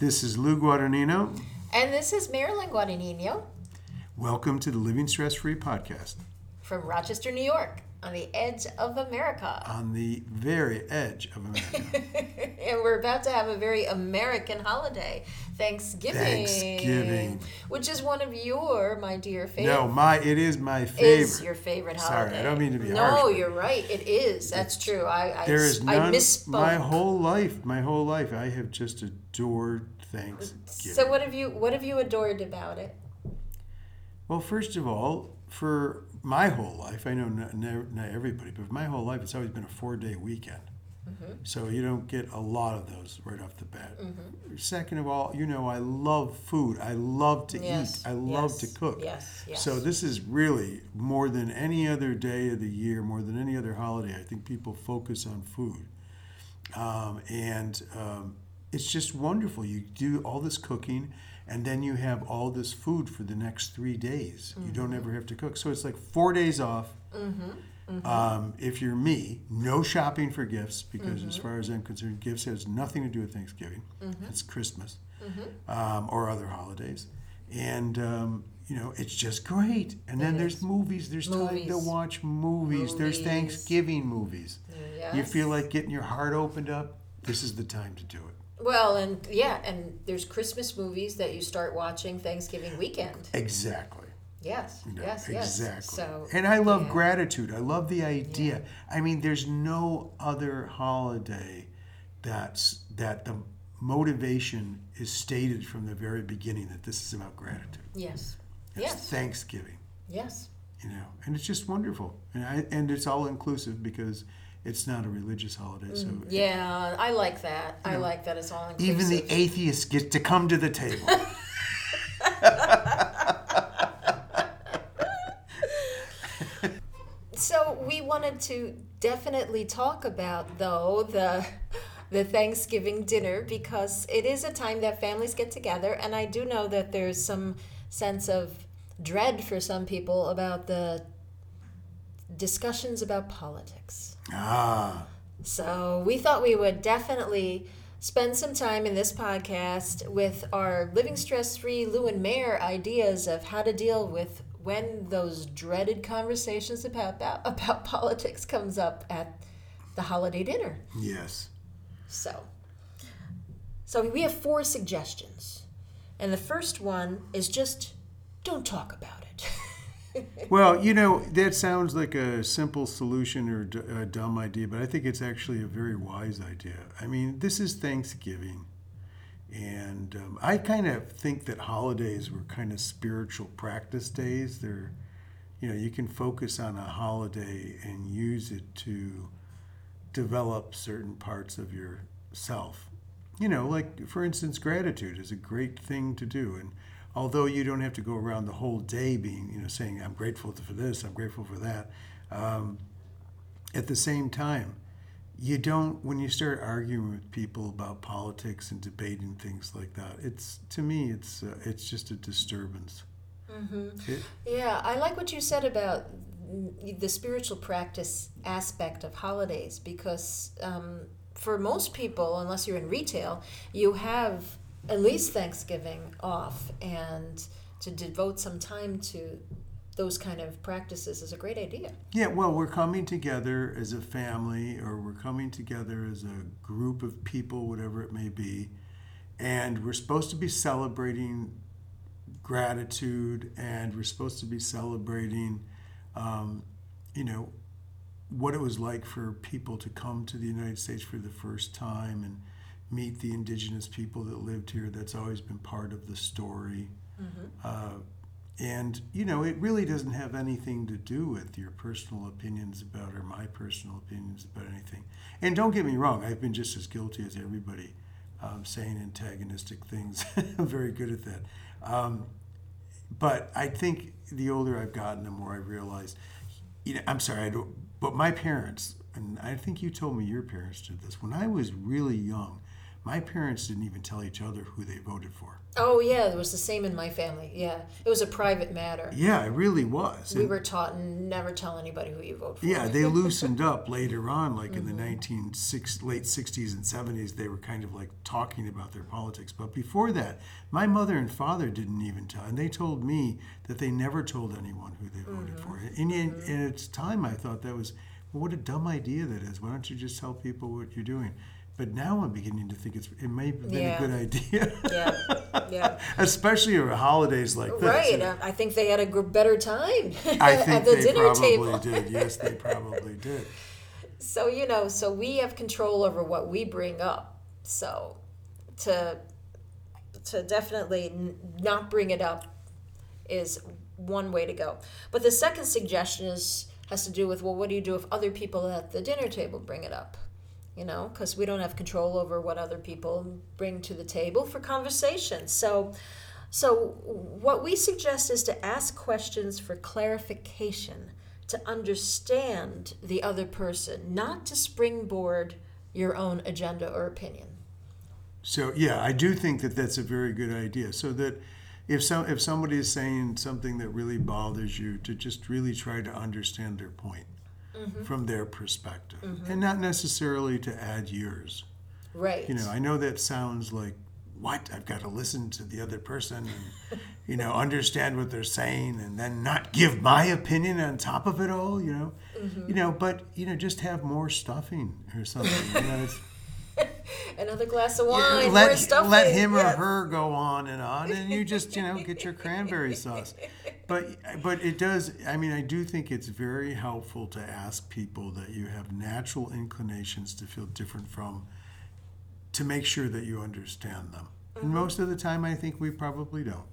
This is Lou Guadagnino. And this is Marilyn Guadagnino. Welcome to the Living Stress Free podcast. From Rochester, New York, on the edge of America. on the very edge of America. and we're about to have a very American holiday, Thanksgiving. Thanksgiving. Which is one of your, my dear favorite. no, my it is my favorite. Is your favorite holiday? Sorry, I don't mean to be No, harsh, you're right. It is. That's true. I I, There is I misspoke. My whole life, my whole life, I have just adored Thanksgiving. so what have you what have you adored about it? Well, first of all, for my whole life, I know not, not everybody, but my whole life, it's always been a four-day weekend. Mm-hmm. So you don't get a lot of those right off the bat. Second of all, you know I love food. I love to Yes. eat. I love yes, to cook. Yes. Yes. So this is really more than any other day of the year, more than any other holiday. I think people focus on food, um, and um, it's just wonderful. You do all this cooking, and then you have all this food for the next three days. You don't ever have to cook. So it's like four days off. Um, if you're me, no shopping for gifts because, as far as I'm concerned, gifts has nothing to do with Thanksgiving. It's Christmas um, or other holidays, and um, you know it's just great. And then It there's is. movies. There's time to watch movies. There's Thanksgiving movies. You feel like getting your heart opened up. This is the time to do it. Well, and yeah, and there's Christmas movies that you start watching Thanksgiving weekend. Exactly. Yes, You know, yes, yes. Exactly. So, and I love yeah. gratitude. I love the idea. I mean, there's no other holiday that's that the motivation is stated from the very beginning that this is about gratitude. Yes, It's yes, Thanksgiving, yes. you know, and it's just wonderful. And I, and it's all inclusive because it's not a religious holiday. So Mm, Yeah, I like that. I like that it's all inclusive. even the atheists get to come to the table. So we wanted to definitely talk about though the the Thanksgiving dinner because it is a time that families get together and I do know that there's some sense of dread for some people about the discussions about politics. Ah, So we thought we would definitely spend some time in this podcast with our living stress free Lou and Mayor ideas of how to deal with when those dreaded conversations about, about about politics comes up at the holiday dinner. yes. So so we have four suggestions. And the first one is just don't talk about it. Well, you know, that sounds like a simple solution or d- a dumb idea, but I think it's actually a very wise idea. I mean, this is Thanksgiving. And um, I kind of think that holidays were kind of spiritual practice days. They're, you know, you can focus on a holiday and use it to develop certain parts of yourself. You know, like for instance, gratitude is a great thing to do. And although you don't have to go around the whole day being, you know, saying, I'm grateful for this, I'm grateful for that, um, at the same time, you don't, when you start arguing with people about politics and debating things like that, it's, to me, it's, uh, it's just a disturbance. It- Yeah, I like what you said about the spiritual practice aspect of holidays because um, for most people, unless you're in retail, you have at least Thanksgiving off, and to devote some time to those kind of practices is a great idea. Yeah, well, we're coming together as a family, or we're coming together as a group of people, whatever it may be, and we're supposed to be celebrating gratitude, and we're supposed to be celebrating, um, you know, what it was like for people to come to the United States for the first time and meet the indigenous people that lived here. That's always been part of the story. Uh, and, you know, it really doesn't have anything to do with your personal opinions about or my personal opinions about anything. And don't get me wrong, I've been just as guilty as everybody um, saying antagonistic things. I'm very good at that. Um, but I think the older I've gotten, the more I realize, you know, I'm sorry, I don't, but my parents, and I think you told me your parents did this, when I was really young, my parents didn't even tell each other who they voted for. Oh yeah, it was the same in my family. Yeah, it was a private matter. Yeah, it really was. We And- were taught never tell anybody who you vote for. yeah, they loosened up later on, like in the mm-hmm. 19 six, late 60s and 70s. They were kind of like talking about their politics. But before that, my mother and father didn't even tell, and they told me that they never told anyone who they voted mm-hmm. for. And in, in its time, I thought that was, well, what a dumb idea that is. Why don't you just tell people what you're doing? But now I'm beginning to think it's it may have been Yeah. a good idea, yeah, yeah. especially over holidays like this. Right. I think they had a better time I think at the they dinner probably table. did. Yes, they probably did. So you know, so we have control over what we bring up. So to to definitely n- not bring it up is one way to go. But the second suggestion is has to do with well, what do you do if other people at the dinner table bring it up? You know, because we don't have control over what other people bring to the table for conversation. So. So, what we suggest is to ask questions for clarification, to understand the other person, not to springboard your own agenda or opinion. So yeah, I do think that that's a very good idea. So that if some if somebody is saying something that really bothers you, to just really try to understand their point Mm-hmm. from their perspective, mm-hmm. and not necessarily to add yours. Right. You know, I know that sounds like what I've got to listen to the other person and you know understand what they're saying and then not give my opinion on top of it all. You know, mm-hmm. you know, but you know, just have more stuffing or something. You know, it's, Another glass of wine. more let, let him or her go on and on and you just you know get your cranberry sauce but but it does i mean i do think it's very helpful to ask people that you have natural inclinations to feel different from to make sure that you understand them Mm-hmm. and most of the time i think we probably don't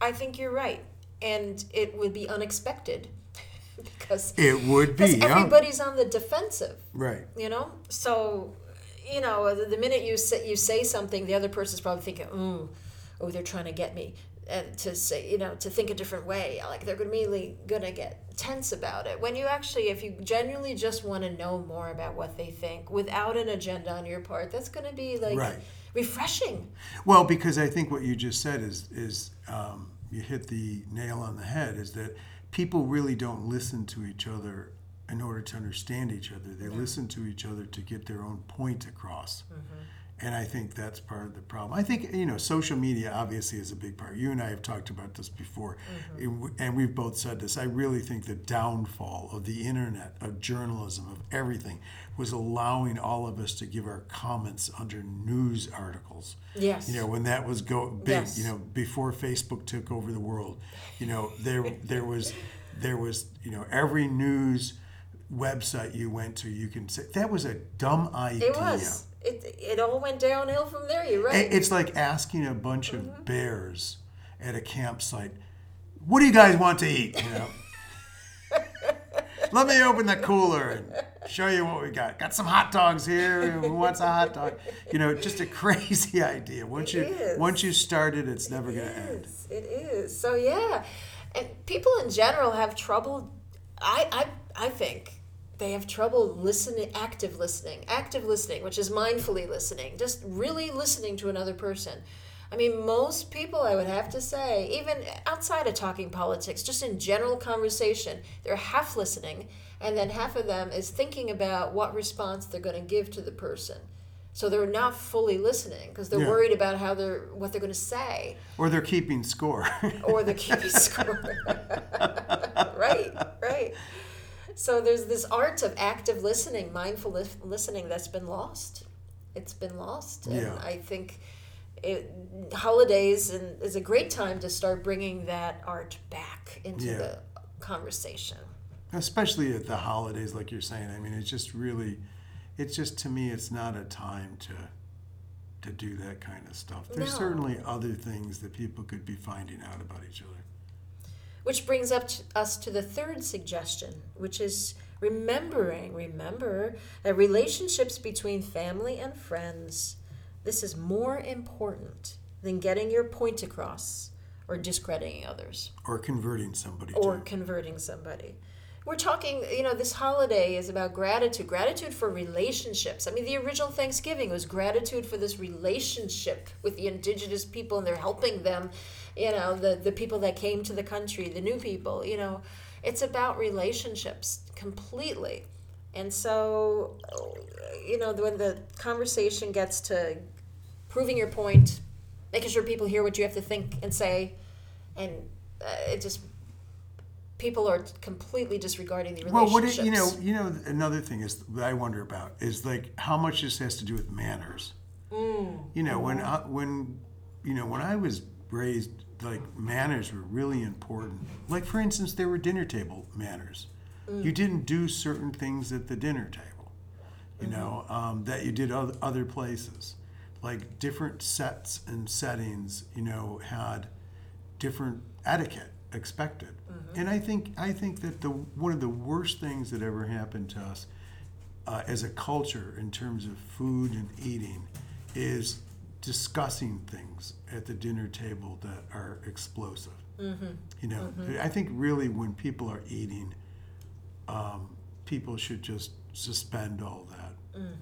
I think you're right, and it would be unexpected because it would be yeah. everybody's on the defensive. right You know, so you know the, minute you say you say something, the other person's probably thinking, "Ooh, oh, they're trying to get me," and to say, you know, to think a different way. Like they're immediately gonna get tense about it. When you actually, if you genuinely just want to know more about what they think without an agenda on your part, that's gonna be like Right. refreshing. Well, because I think what you just said is is um, you hit the nail on the head. Is that people really don't listen to each other in order to understand each other. They listen to each other to get their own point across. Mm-hmm. And I think that's part of the problem. I think you know social media obviously is a big part. You and I have talked about this before, mm-hmm. and and we've both said this. I really think the downfall of the internet, of journalism, of everything, was allowing all of us to give our comments under news articles. Yes. You know, when that was go big, Yes. you know, before Facebook took over the world, you know, there there was there was, you know, every news website you went to, you can say that was a dumb idea. It was. It, it all went downhill from there. You're right. It's like asking a bunch of mm-hmm. bears at a campsite, "What do you guys want to eat?" You know. Let me open the cooler and show you what we got. Got some hot dogs here. Who wants a hot dog? You know, just a crazy idea. Once you is. once you start it, it's never going to end. It is. So yeah, and people in general have trouble. I I I think they have trouble listening, active listening, active listening, which is mindfully listening, just really listening to another person. I mean, most people, I would have to say, even outside of talking politics, just in general conversation, they're half listening, and then half of them is thinking about what response they're going to give to the person. So they're not fully listening because they're Yeah. worried about how they're what they're going to say Or they're keeping score. or they're keeping score. right, right. So there's this art of active listening, mindful lis- listening that's been lost. It's been lost, and I think it, holidays and is a great time to start bringing that art back into Yeah. the conversation. Especially at the holidays, like you're saying. I mean, it's just really, it's just to me, it's not a time to to do that kind of stuff. There's No. certainly other things that people could be finding out about each other. Which brings up to us to the third suggestion, which is remembering, remember that relationships between family and friends, this is more important than getting your point across or discrediting others Or converting somebody or to. converting somebody. we're talking, you know, this holiday is about gratitude, gratitude for relationships. I mean, the original Thanksgiving was gratitude for this relationship with the indigenous people and they're helping them, you know, the, the people that came to the country, the new people, you know. It's about relationships completely. And so, you know, when the conversation gets to proving your point, making sure people hear what you have to think and say, and uh, it just people are completely disregarding the Well, what relationships. it, you know, you know, another thing is that I wonder about is like how much this has to do with manners. You know, when I, when you know when I was raised, like manners were really important. Like for instance, there were dinner table manners. You didn't do certain things at the dinner table. You know um, that you did other, other places. Like different sets and settings, you know, had different etiquette expected. And I think I think that the one of the worst things that ever happened to us uh, as a culture in terms of food and eating is discussing things at the dinner table that are explosive. You know, I think really when people are eating, um, people should just suspend all that.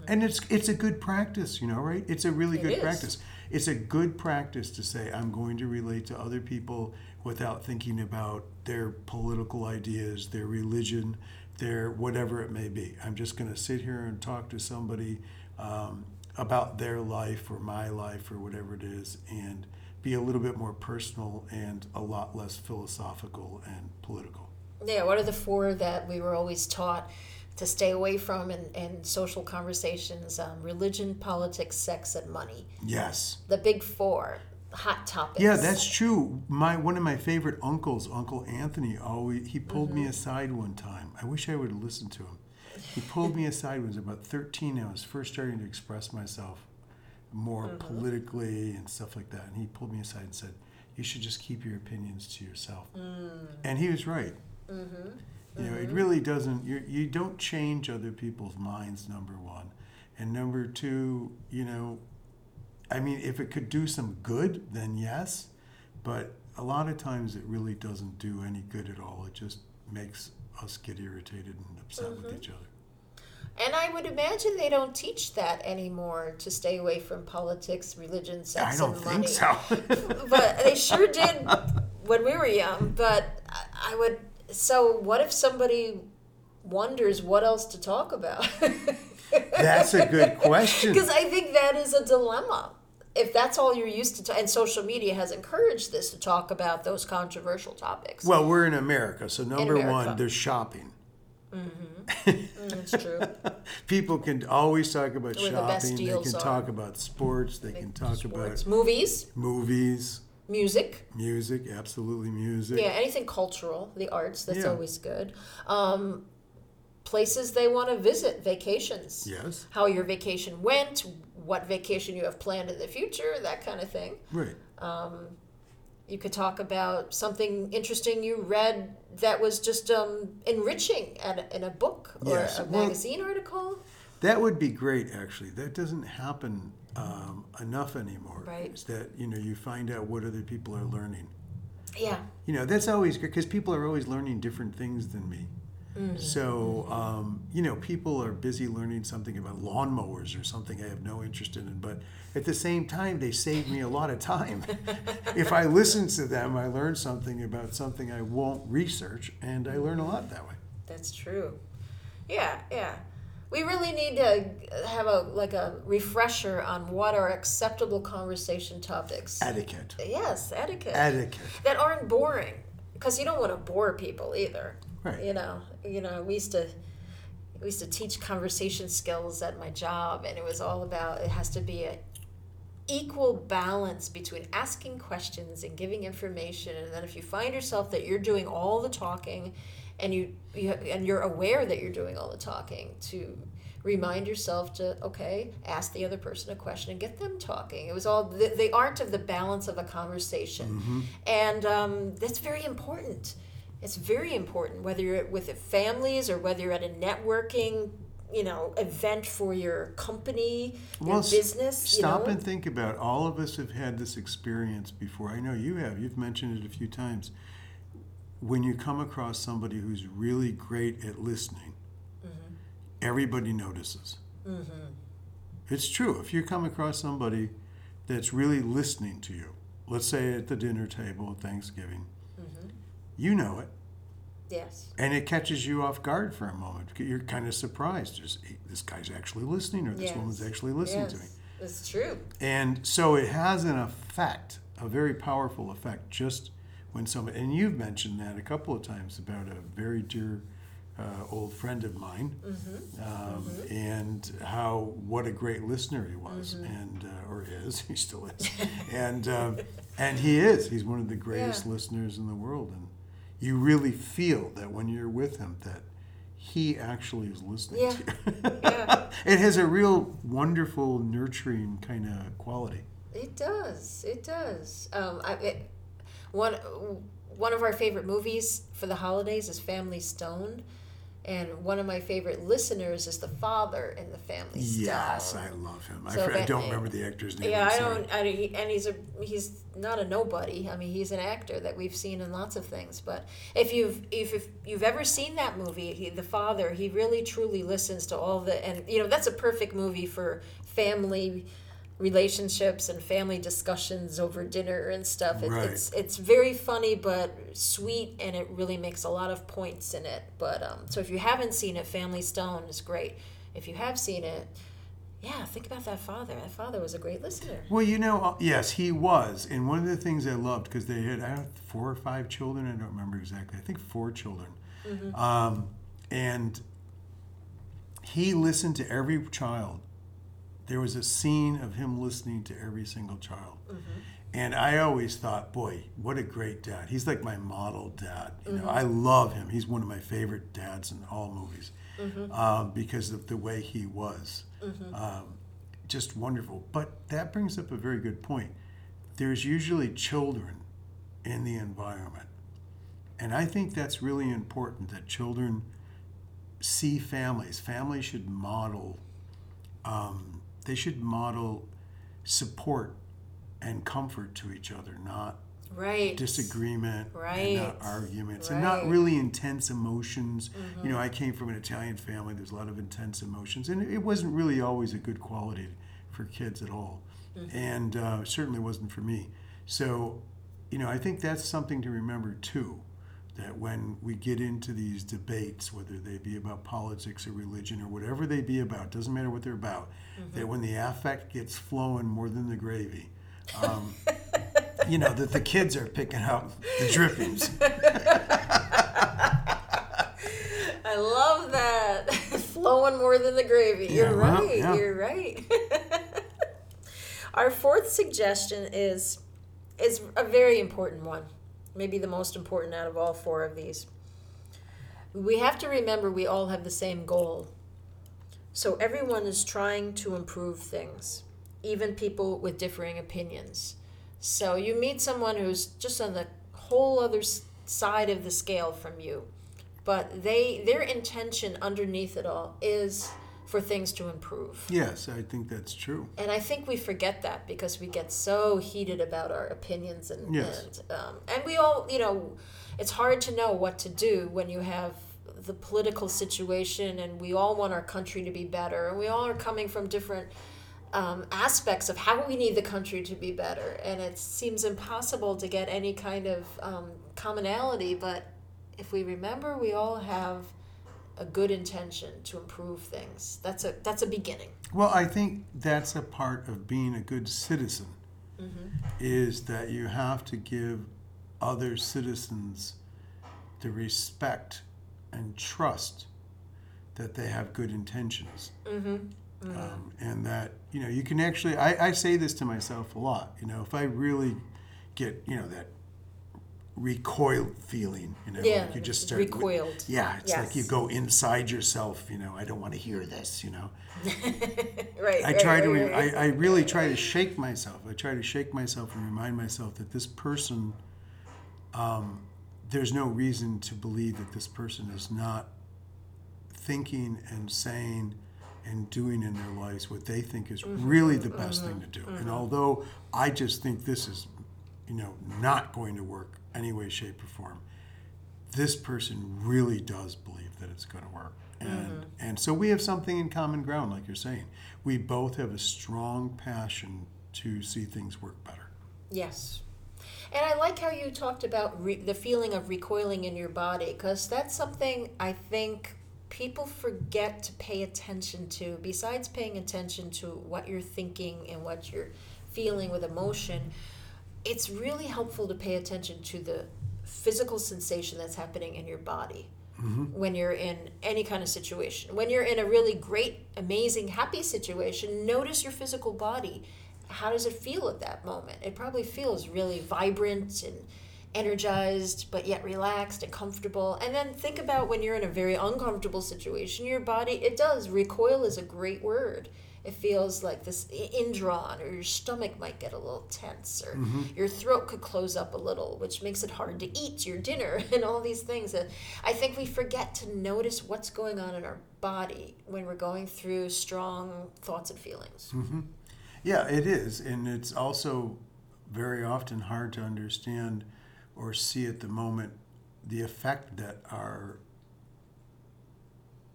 And it's it's a good practice, you know, right? It's a really It good is. practice. It's a good practice to say I'm going to relate to other people without thinking about their political ideas, their religion, their whatever it may be. I'm just going to sit here and talk to somebody um, about their life or my life or whatever it is, and be a little bit more personal and a lot less philosophical and political. Yeah, what are the four that we were always taught to stay away from in, in social conversations? Um, religion, politics, sex, and money. Yes. The big four hot topics. Yeah, that's true. My one of my favorite uncles, Uncle Anthony, always he pulled Mm-hmm. me aside one time. I wish I would have listened to him. He pulled me aside when I was about 13. I was first starting to express myself more Mm-hmm. politically and stuff like that. And he pulled me aside and said, "You should just keep your opinions to yourself." Mm. And he was right. Mm-hmm. You know, it really doesn't. You you don't change other people's minds. Number one, and number two, you know, I mean, if it could do some good, then yes. But a lot of times, it really doesn't do any good at all. It just makes us get irritated and upset with Mm-hmm. each other. And I would imagine they don't teach that anymore to stay away from politics, religion, sex, I don't and think money. so. but they sure did when we were young. But I- would. So what if somebody wonders what else to talk about? That's a good question. Because I think that is a dilemma. If that's all you're used to, ta- and social media has encouraged this to talk about those controversial topics. Well, we're in America, so number America. one, there's shopping. Mm, That's true. People can always talk about Where the best shopping. They deals can are. talk about sports. They can talk Sports, about movies, movies, music. music. Absolutely, music. Yeah, anything cultural, the arts. That's Yeah. always good. Um, places they want to visit, vacations. Yes. How your vacation went, what vacation you have planned in the future, that kind of thing. Right. You could talk about something interesting you read that was just um, enriching at a, in a book or Yes. a Well- magazine article. That would be great, actually. That doesn't happen um, enough anymore. Right. Is that you know you find out what other people are learning. Yeah. You know that's always good because people are always learning different things than me. Mm-hmm. So um, you know people are busy learning something about lawnmowers or something I have no interest in, but at the same time they save me a lot of time. if I listen to them, I learn something about something I won't research, and I learn a lot that way. That's true. Yeah, yeah. We really need to have a like a refresher on what are acceptable conversation topics. Etiquette. Yes, etiquette. Etiquette. that aren't boring because you don't want to bore people either. Right. You know, you know, we used to we used to teach conversation skills at my job, and it was all about it has to be a equal balance between asking questions and giving information and then if you find yourself that you're doing all the talking and you, you and you're aware that you're doing all the talking to remind yourself to okay ask the other person a question and get them talking. It was all the, the art of the balance of a conversation. And um, that's very important it's very important whether you're with families or whether you're at a networking you know event for your company your s- business you Stop know and think about. All of us have had this experience before. I know you have. You've mentioned it a few times. when you come across somebody who's really great at listening, mm-hmm. everybody notices. Mm-hmm. It's true. If you come across somebody that's really listening to you, let's say at the dinner table at Thanksgiving, mm-hmm. you know it. Yes. And it catches you off guard for a moment. You're kind of surprised. This guy's actually listening, or this Yes. woman's actually listening to me. Yes. It's true. And so it has an effect, a very powerful effect, just when somebody, and you've mentioned that a couple of times about a very dear uh, old friend of mine, um, and how what a great listener he was, and uh, or is, he still is, and um, and he is. He's one of the greatest Yeah. listeners in the world, and you really feel that when you're with him that he actually is listening Yeah. to you. Yeah. it has a real wonderful, nurturing kind of quality. It does. It does. Um, I, it, one one of our favorite movies for the holidays is Family Stone, and one of my favorite listeners is the father in the Family Yes, Stone. I love him. So I, I don't remember the actor's name. Yeah, I don't. I, and he's a he's not a nobody. I mean, he's an actor that we've seen in lots of things. But if you've if, if you've ever seen that movie, he, the father, he really truly listens to all the and you know that's a perfect movie for family relationships and family discussions over dinner and stuff. It, Right. It's it's very funny but sweet, and it really makes a lot of points in it. But um, so if you haven't seen it, Family Stone is great. If you have seen it. Yeah, think about that father. That father was a great listener. Well, you know, uh, yes, he was. And one of the things I loved, because they had, I don't know, four or five children, I don't remember exactly, I think four children. Um, and he listened to every child. There was a scene of him listening to every single child. And I always thought, boy, what a great dad. He's like my model dad. You know, I love him. He's one of my favorite dads in all movies um, because of the way he was. Um, just wonderful. But that brings up a very good point. There's usually children in the environment. And I think that's really important that children see families. Families should model, um, they should model support and comfort to each other, not Right. disagreement and Right. not arguments and not really intense emotions. You know, I came from an Italian family, there's a lot of intense emotions, and it wasn't really always a good quality for kids at all. And uh, certainly wasn't for me. So, you know, I think that's something to remember too. That when we get into these debates, whether they be about politics or religion or whatever they be about, doesn't matter what they're about, that when the affect gets flowing more than the gravy, um, you know, that the kids are picking up the drippings. I love that. Flowing more than the gravy. You're well, right. yeah. You're right. Our fourth suggestion is is a very important one. Maybe the most important out of all four of these. We have to remember we all have the same goal. So everyone is trying to improve things, even people with differing opinions. So you meet someone who's just on the whole other side of the scale from you, but they their intention underneath it all is for things to improve. Yes, I think that's true. And I think we forget that because we get so heated about our opinions and Yes. and, um, and we all you know it's hard to know what to do when you have the political situation and we all want our country to be better and we all are coming from different um, aspects of how we need the country to be better and it seems impossible to get any kind of um, commonality but if we remember we all have a good intention to improve things. That's a that's a beginning. Well, I think that's a part of being a good citizen, mm-hmm. is that you have to give other citizens the respect and trust that they have good intentions. Mm-hmm. Um, mm-hmm. and that, you know, you can actually, I, I say this to myself a lot, you know, if I really get, you know, that recoil feeling, you know, Yeah, like you just start. recoiled. Yeah, it's like you go inside yourself, you know, I don't want to hear this, you know. right I right, try to, re- right. I, I really try to shake myself. I try to shake myself and remind myself that this person, um, there's no reason to believe that this person is not thinking and saying and doing in their lives what they think is Mm-hmm. really the best thing to do. And although I just think this is, you know, not going to work any way, shape, or form, this person really does believe that it's going to work. Mm-hmm. And, and so we have something in common ground, like you're saying. We both have a strong passion to see things work better. Yes. And I like how you talked about re- the feeling of recoiling in your body because that's something I think people forget to pay attention to. Besides paying attention to what you're thinking and what you're feeling with emotion, it's really helpful to pay attention to the physical sensation that's happening in your body mm-hmm. when you're in any kind of situation. When you're in a really great, amazing, happy situation, notice your physical body. How does it feel at that moment? It probably feels really vibrant and energized, but yet relaxed and comfortable. And then think about when you're in a very uncomfortable situation, your body, it does. Recoil is a great word. It feels like this indrawn, or your stomach might get a little tense, or mm-hmm. your throat could close up a little, which makes it hard to eat your dinner, and all these things. And I think we forget to notice what's going on in our body when we're going through strong thoughts and feelings. Mm-hmm. Yeah, it is. And it's also very often hard to understand or see at the moment the effect that our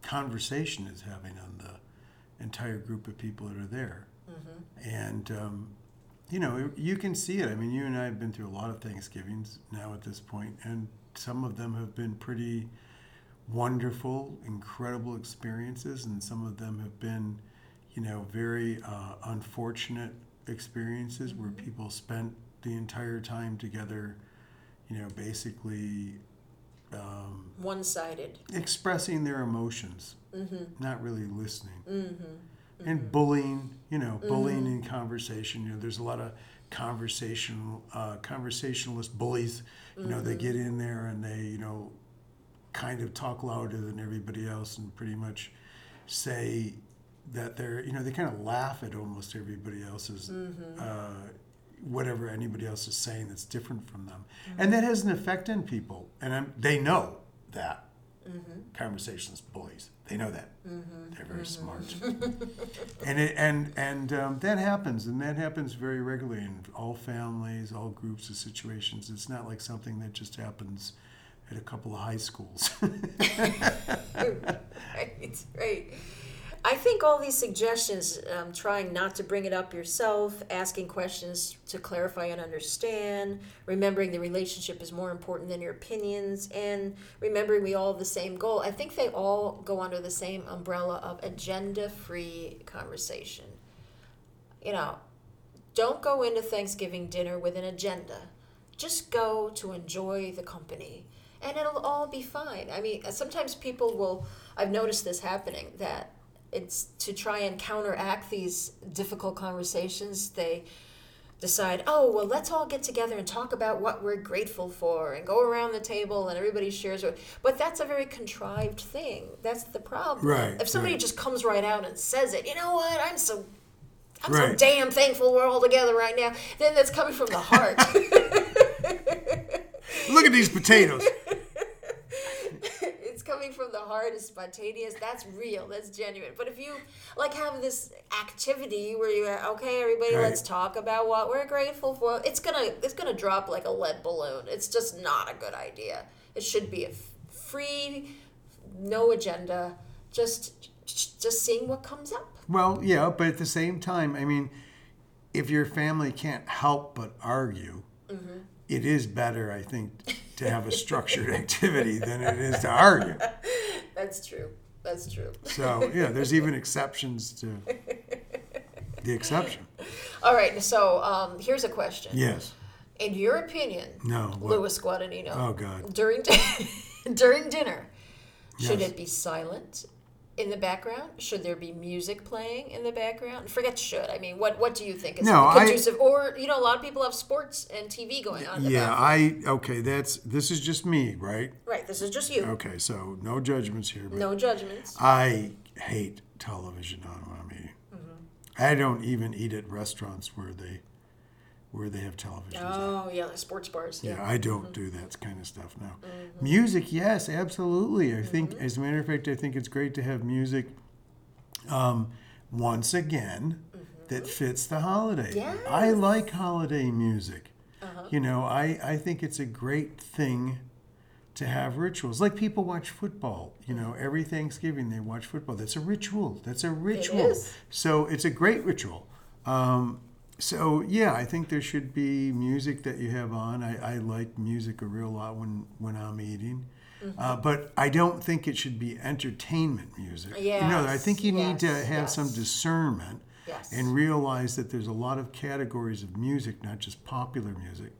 conversation is having on entire group of people that are there. And, um, you know, you can see it. I mean, you and I have been through a lot of Thanksgivings now at this point, and some of them have been pretty wonderful, incredible experiences, and some of them have been, you know, very uh, unfortunate experiences where people spent the entire time together, you know, basically um, One sided. expressing their emotions, Mm-hmm. not really listening. And bullying, you know, bullying in conversation. You know, there's a lot of conversational, uh, conversationalist bullies. You know, they get in there and they, you know, kind of talk louder than everybody else and pretty much say that they're, you know, they kind of laugh at almost everybody else's, uh, whatever anybody else is saying that's different from them. And mm-hmm. that has an effect on people. And I'm, they know that. Mm-hmm. Conversationalist bullies. They know that. Mm-hmm. They're very smart. and it, and and um, that happens, and that happens very regularly in all families, all groups of situations. It's not like something that just happens at a couple of high schools. right, right. I think all these suggestions, um, trying not to bring it up yourself, asking questions to clarify and understand, remembering the relationship is more important than your opinions, and remembering we all have the same goal, I think they all go under the same umbrella of agenda free conversation. You know, don't go into Thanksgiving dinner with an agenda. Just go to enjoy the company and it'll all be fine. I mean, sometimes people will, I've noticed this happening, that it's to try and counteract these difficult conversations, they decide, oh, well, let's all get together and talk about what we're grateful for and go around the table and everybody shares what. But that's a very contrived thing. That's the problem. Right, If somebody right. just comes right out and says it, you know what, I'm so. I'm so damn thankful we're all together right now. Then that's coming from the heart. Look at these potatoes. it's coming from the heart is spontaneous that's real that's genuine. But if you like have this activity where you okay everybody Right. let's talk about what we're grateful for it's gonna it's gonna drop like a lead balloon. It's just not a good idea. It should be a f- free no agenda just just seeing what comes up. Well, yeah, but at the same time, I mean, if your family can't help but argue, mm-hmm. it is better, I think, to have a structured activity than it is to argue. that's true that's true So, yeah, there's even exceptions to the exception. all right so um, here's a question Yes. in your opinion No. What? louis guadagnino Oh, God. during during dinner should Yes. it be silent in the background should there be music playing in the background forget should i mean what what do you think is No, I- conducive or you know a lot of people have sports and tv going on Yeah. I, okay, that's, this is just me, right? right this is just you Okay, so no judgments here. But no judgments I hate television on when I'm eating. Mm-hmm. I don't even eat at restaurants where they where they have televisions. on. oh yeah the sports bars Yeah, yeah, I don't do that kind of stuff now. Music, yes, absolutely. I think, as a matter of fact, I think it's great to have music. Um, once again, that fits the holiday. I like holiday music. Uh-huh. You know, I I think it's a great thing to have rituals. Like people watch football, you know, every Thanksgiving they watch football. That's a ritual. That's a ritual. is. So it's a great ritual. Um, so yeah, I think there should be music that you have on. I, I like music a real lot when when I'm eating. Uh, but I don't think it should be entertainment music. you know, I think you need to yes, have some discernment Yes. and realize that there's a lot of categories of music, not just popular music.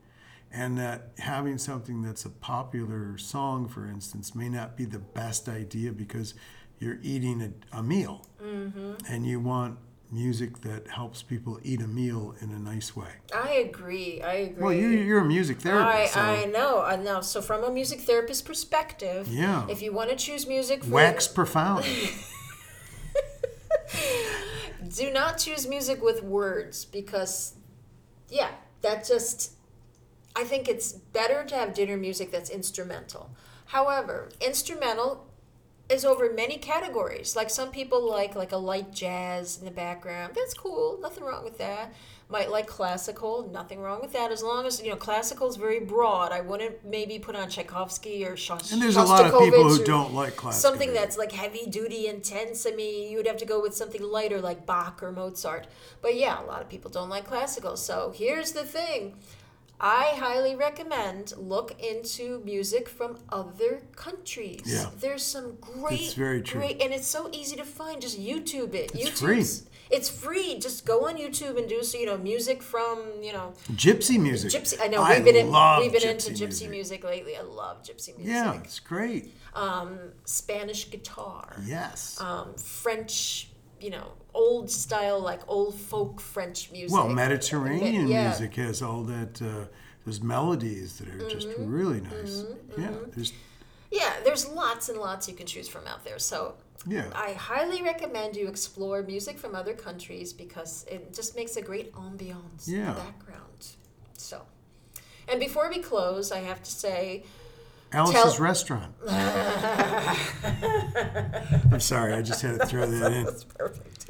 And that having something that's a popular song, for instance, may not be the best idea because you're eating a, a meal. Mm-hmm. And you want music that helps people eat a meal in a nice way. I agree. I agree. Well, you, you're a music I, therapist. so I know, I know. So, from a music therapist perspective, Yeah. if you want to choose music for wax profound. do not choose music with words because yeah that just i think it's better to have dinner music that's instrumental however instrumental is over many categories. Like some people like like a light jazz in the background. That's cool. Nothing wrong with that. Might like classical. Nothing wrong with that. As long as you know classical is very broad. I wouldn't maybe put on tchaikovsky or Shost- And there's a lot of people Shostakovich who don't like classical. something that's like heavy duty intense. I mean you would have to go with something lighter like bach or mozart. But yeah a lot of people don't like classical. So here's the thing i highly recommend look into music from other countries Yeah. there's some great It's very true. great and it's so easy to find just youtube it It's YouTube's- it's free just go on youtube and do so you know music from you know Gypsy music. gypsy i know I we've been in, we've been gypsy into gypsy music. music lately i love gypsy music Yeah, it's great. um, spanish guitar Yes. um, French, you know, old style, like old folk French music. Well, Mediterranean Yeah. music has all that, uh, those melodies that are just Mm-hmm. really nice. Yeah, there's, Yeah, there's lots and lots you can choose from out there. So yeah. I highly recommend you explore music from other countries because it just makes a great ambiance in Yeah. the background. So, and before we close, I have to say, Alice's tell- Restaurant. I'm sorry, I just had to throw that in. That's perfect.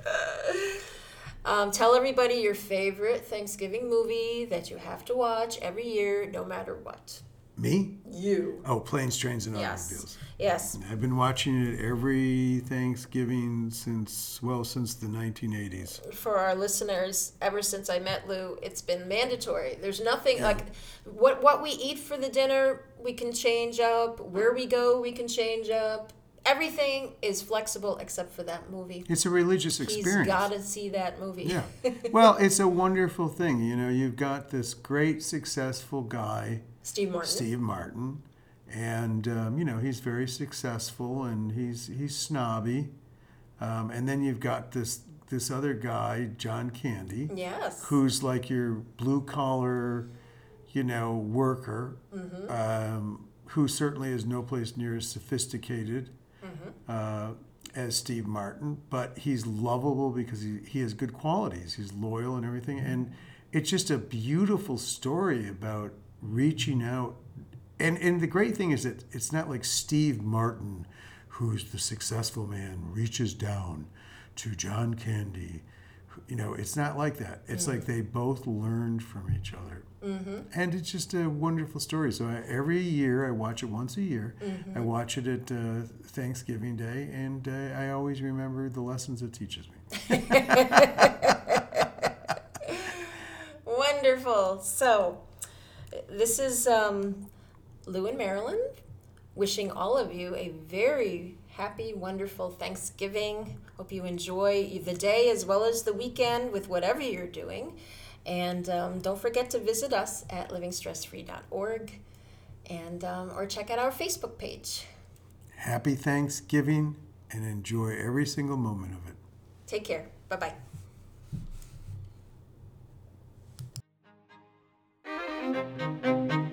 Um, tell everybody your favorite Thanksgiving movie that you have to watch every year, no matter what. Me? You. Oh, Planes, Trains, and Yes. Automobiles. Yes. I've been watching it every Thanksgiving since, well, since the 1980s. For our listeners, ever since I met Lou, it's been mandatory. There's nothing like what what we eat for the dinner, we can change up. Where we go, we can change up. Everything is flexible except for that movie. It's a religious He's experience. got to see that movie. Yeah. Well, it's a wonderful thing. You know, you've got this great, successful guy, Steve Martin. Steve Martin, and um, you know he's very successful and he's he's snobby, um, and then you've got this this other guy, John Candy, Yes. who's like your blue collar, you know, worker, um, who certainly is no place near as sophisticated uh, as Steve Martin, but he's lovable because he, he has good qualities. He's loyal and everything. And it's just a beautiful story about reaching out. And, and the great thing is that it's not like Steve Martin, who's the successful man, reaches down to John Candy. You know, it's not like that. It's like they both learned from each other. And it's just a wonderful story. So I, every year I watch it once a year. I watch it at uh, Thanksgiving Day, and uh, I always remember the lessons it teaches me. Wonderful. So, this is um, Lou and Marilyn wishing all of you a very happy, wonderful Thanksgiving. Hope you enjoy the day as well as the weekend with whatever you're doing. And um, don't forget to visit us at livingstressfree.org and um, or check out our Facebook page. Happy Thanksgiving and enjoy every single moment of it. Take care. Bye bye. thank you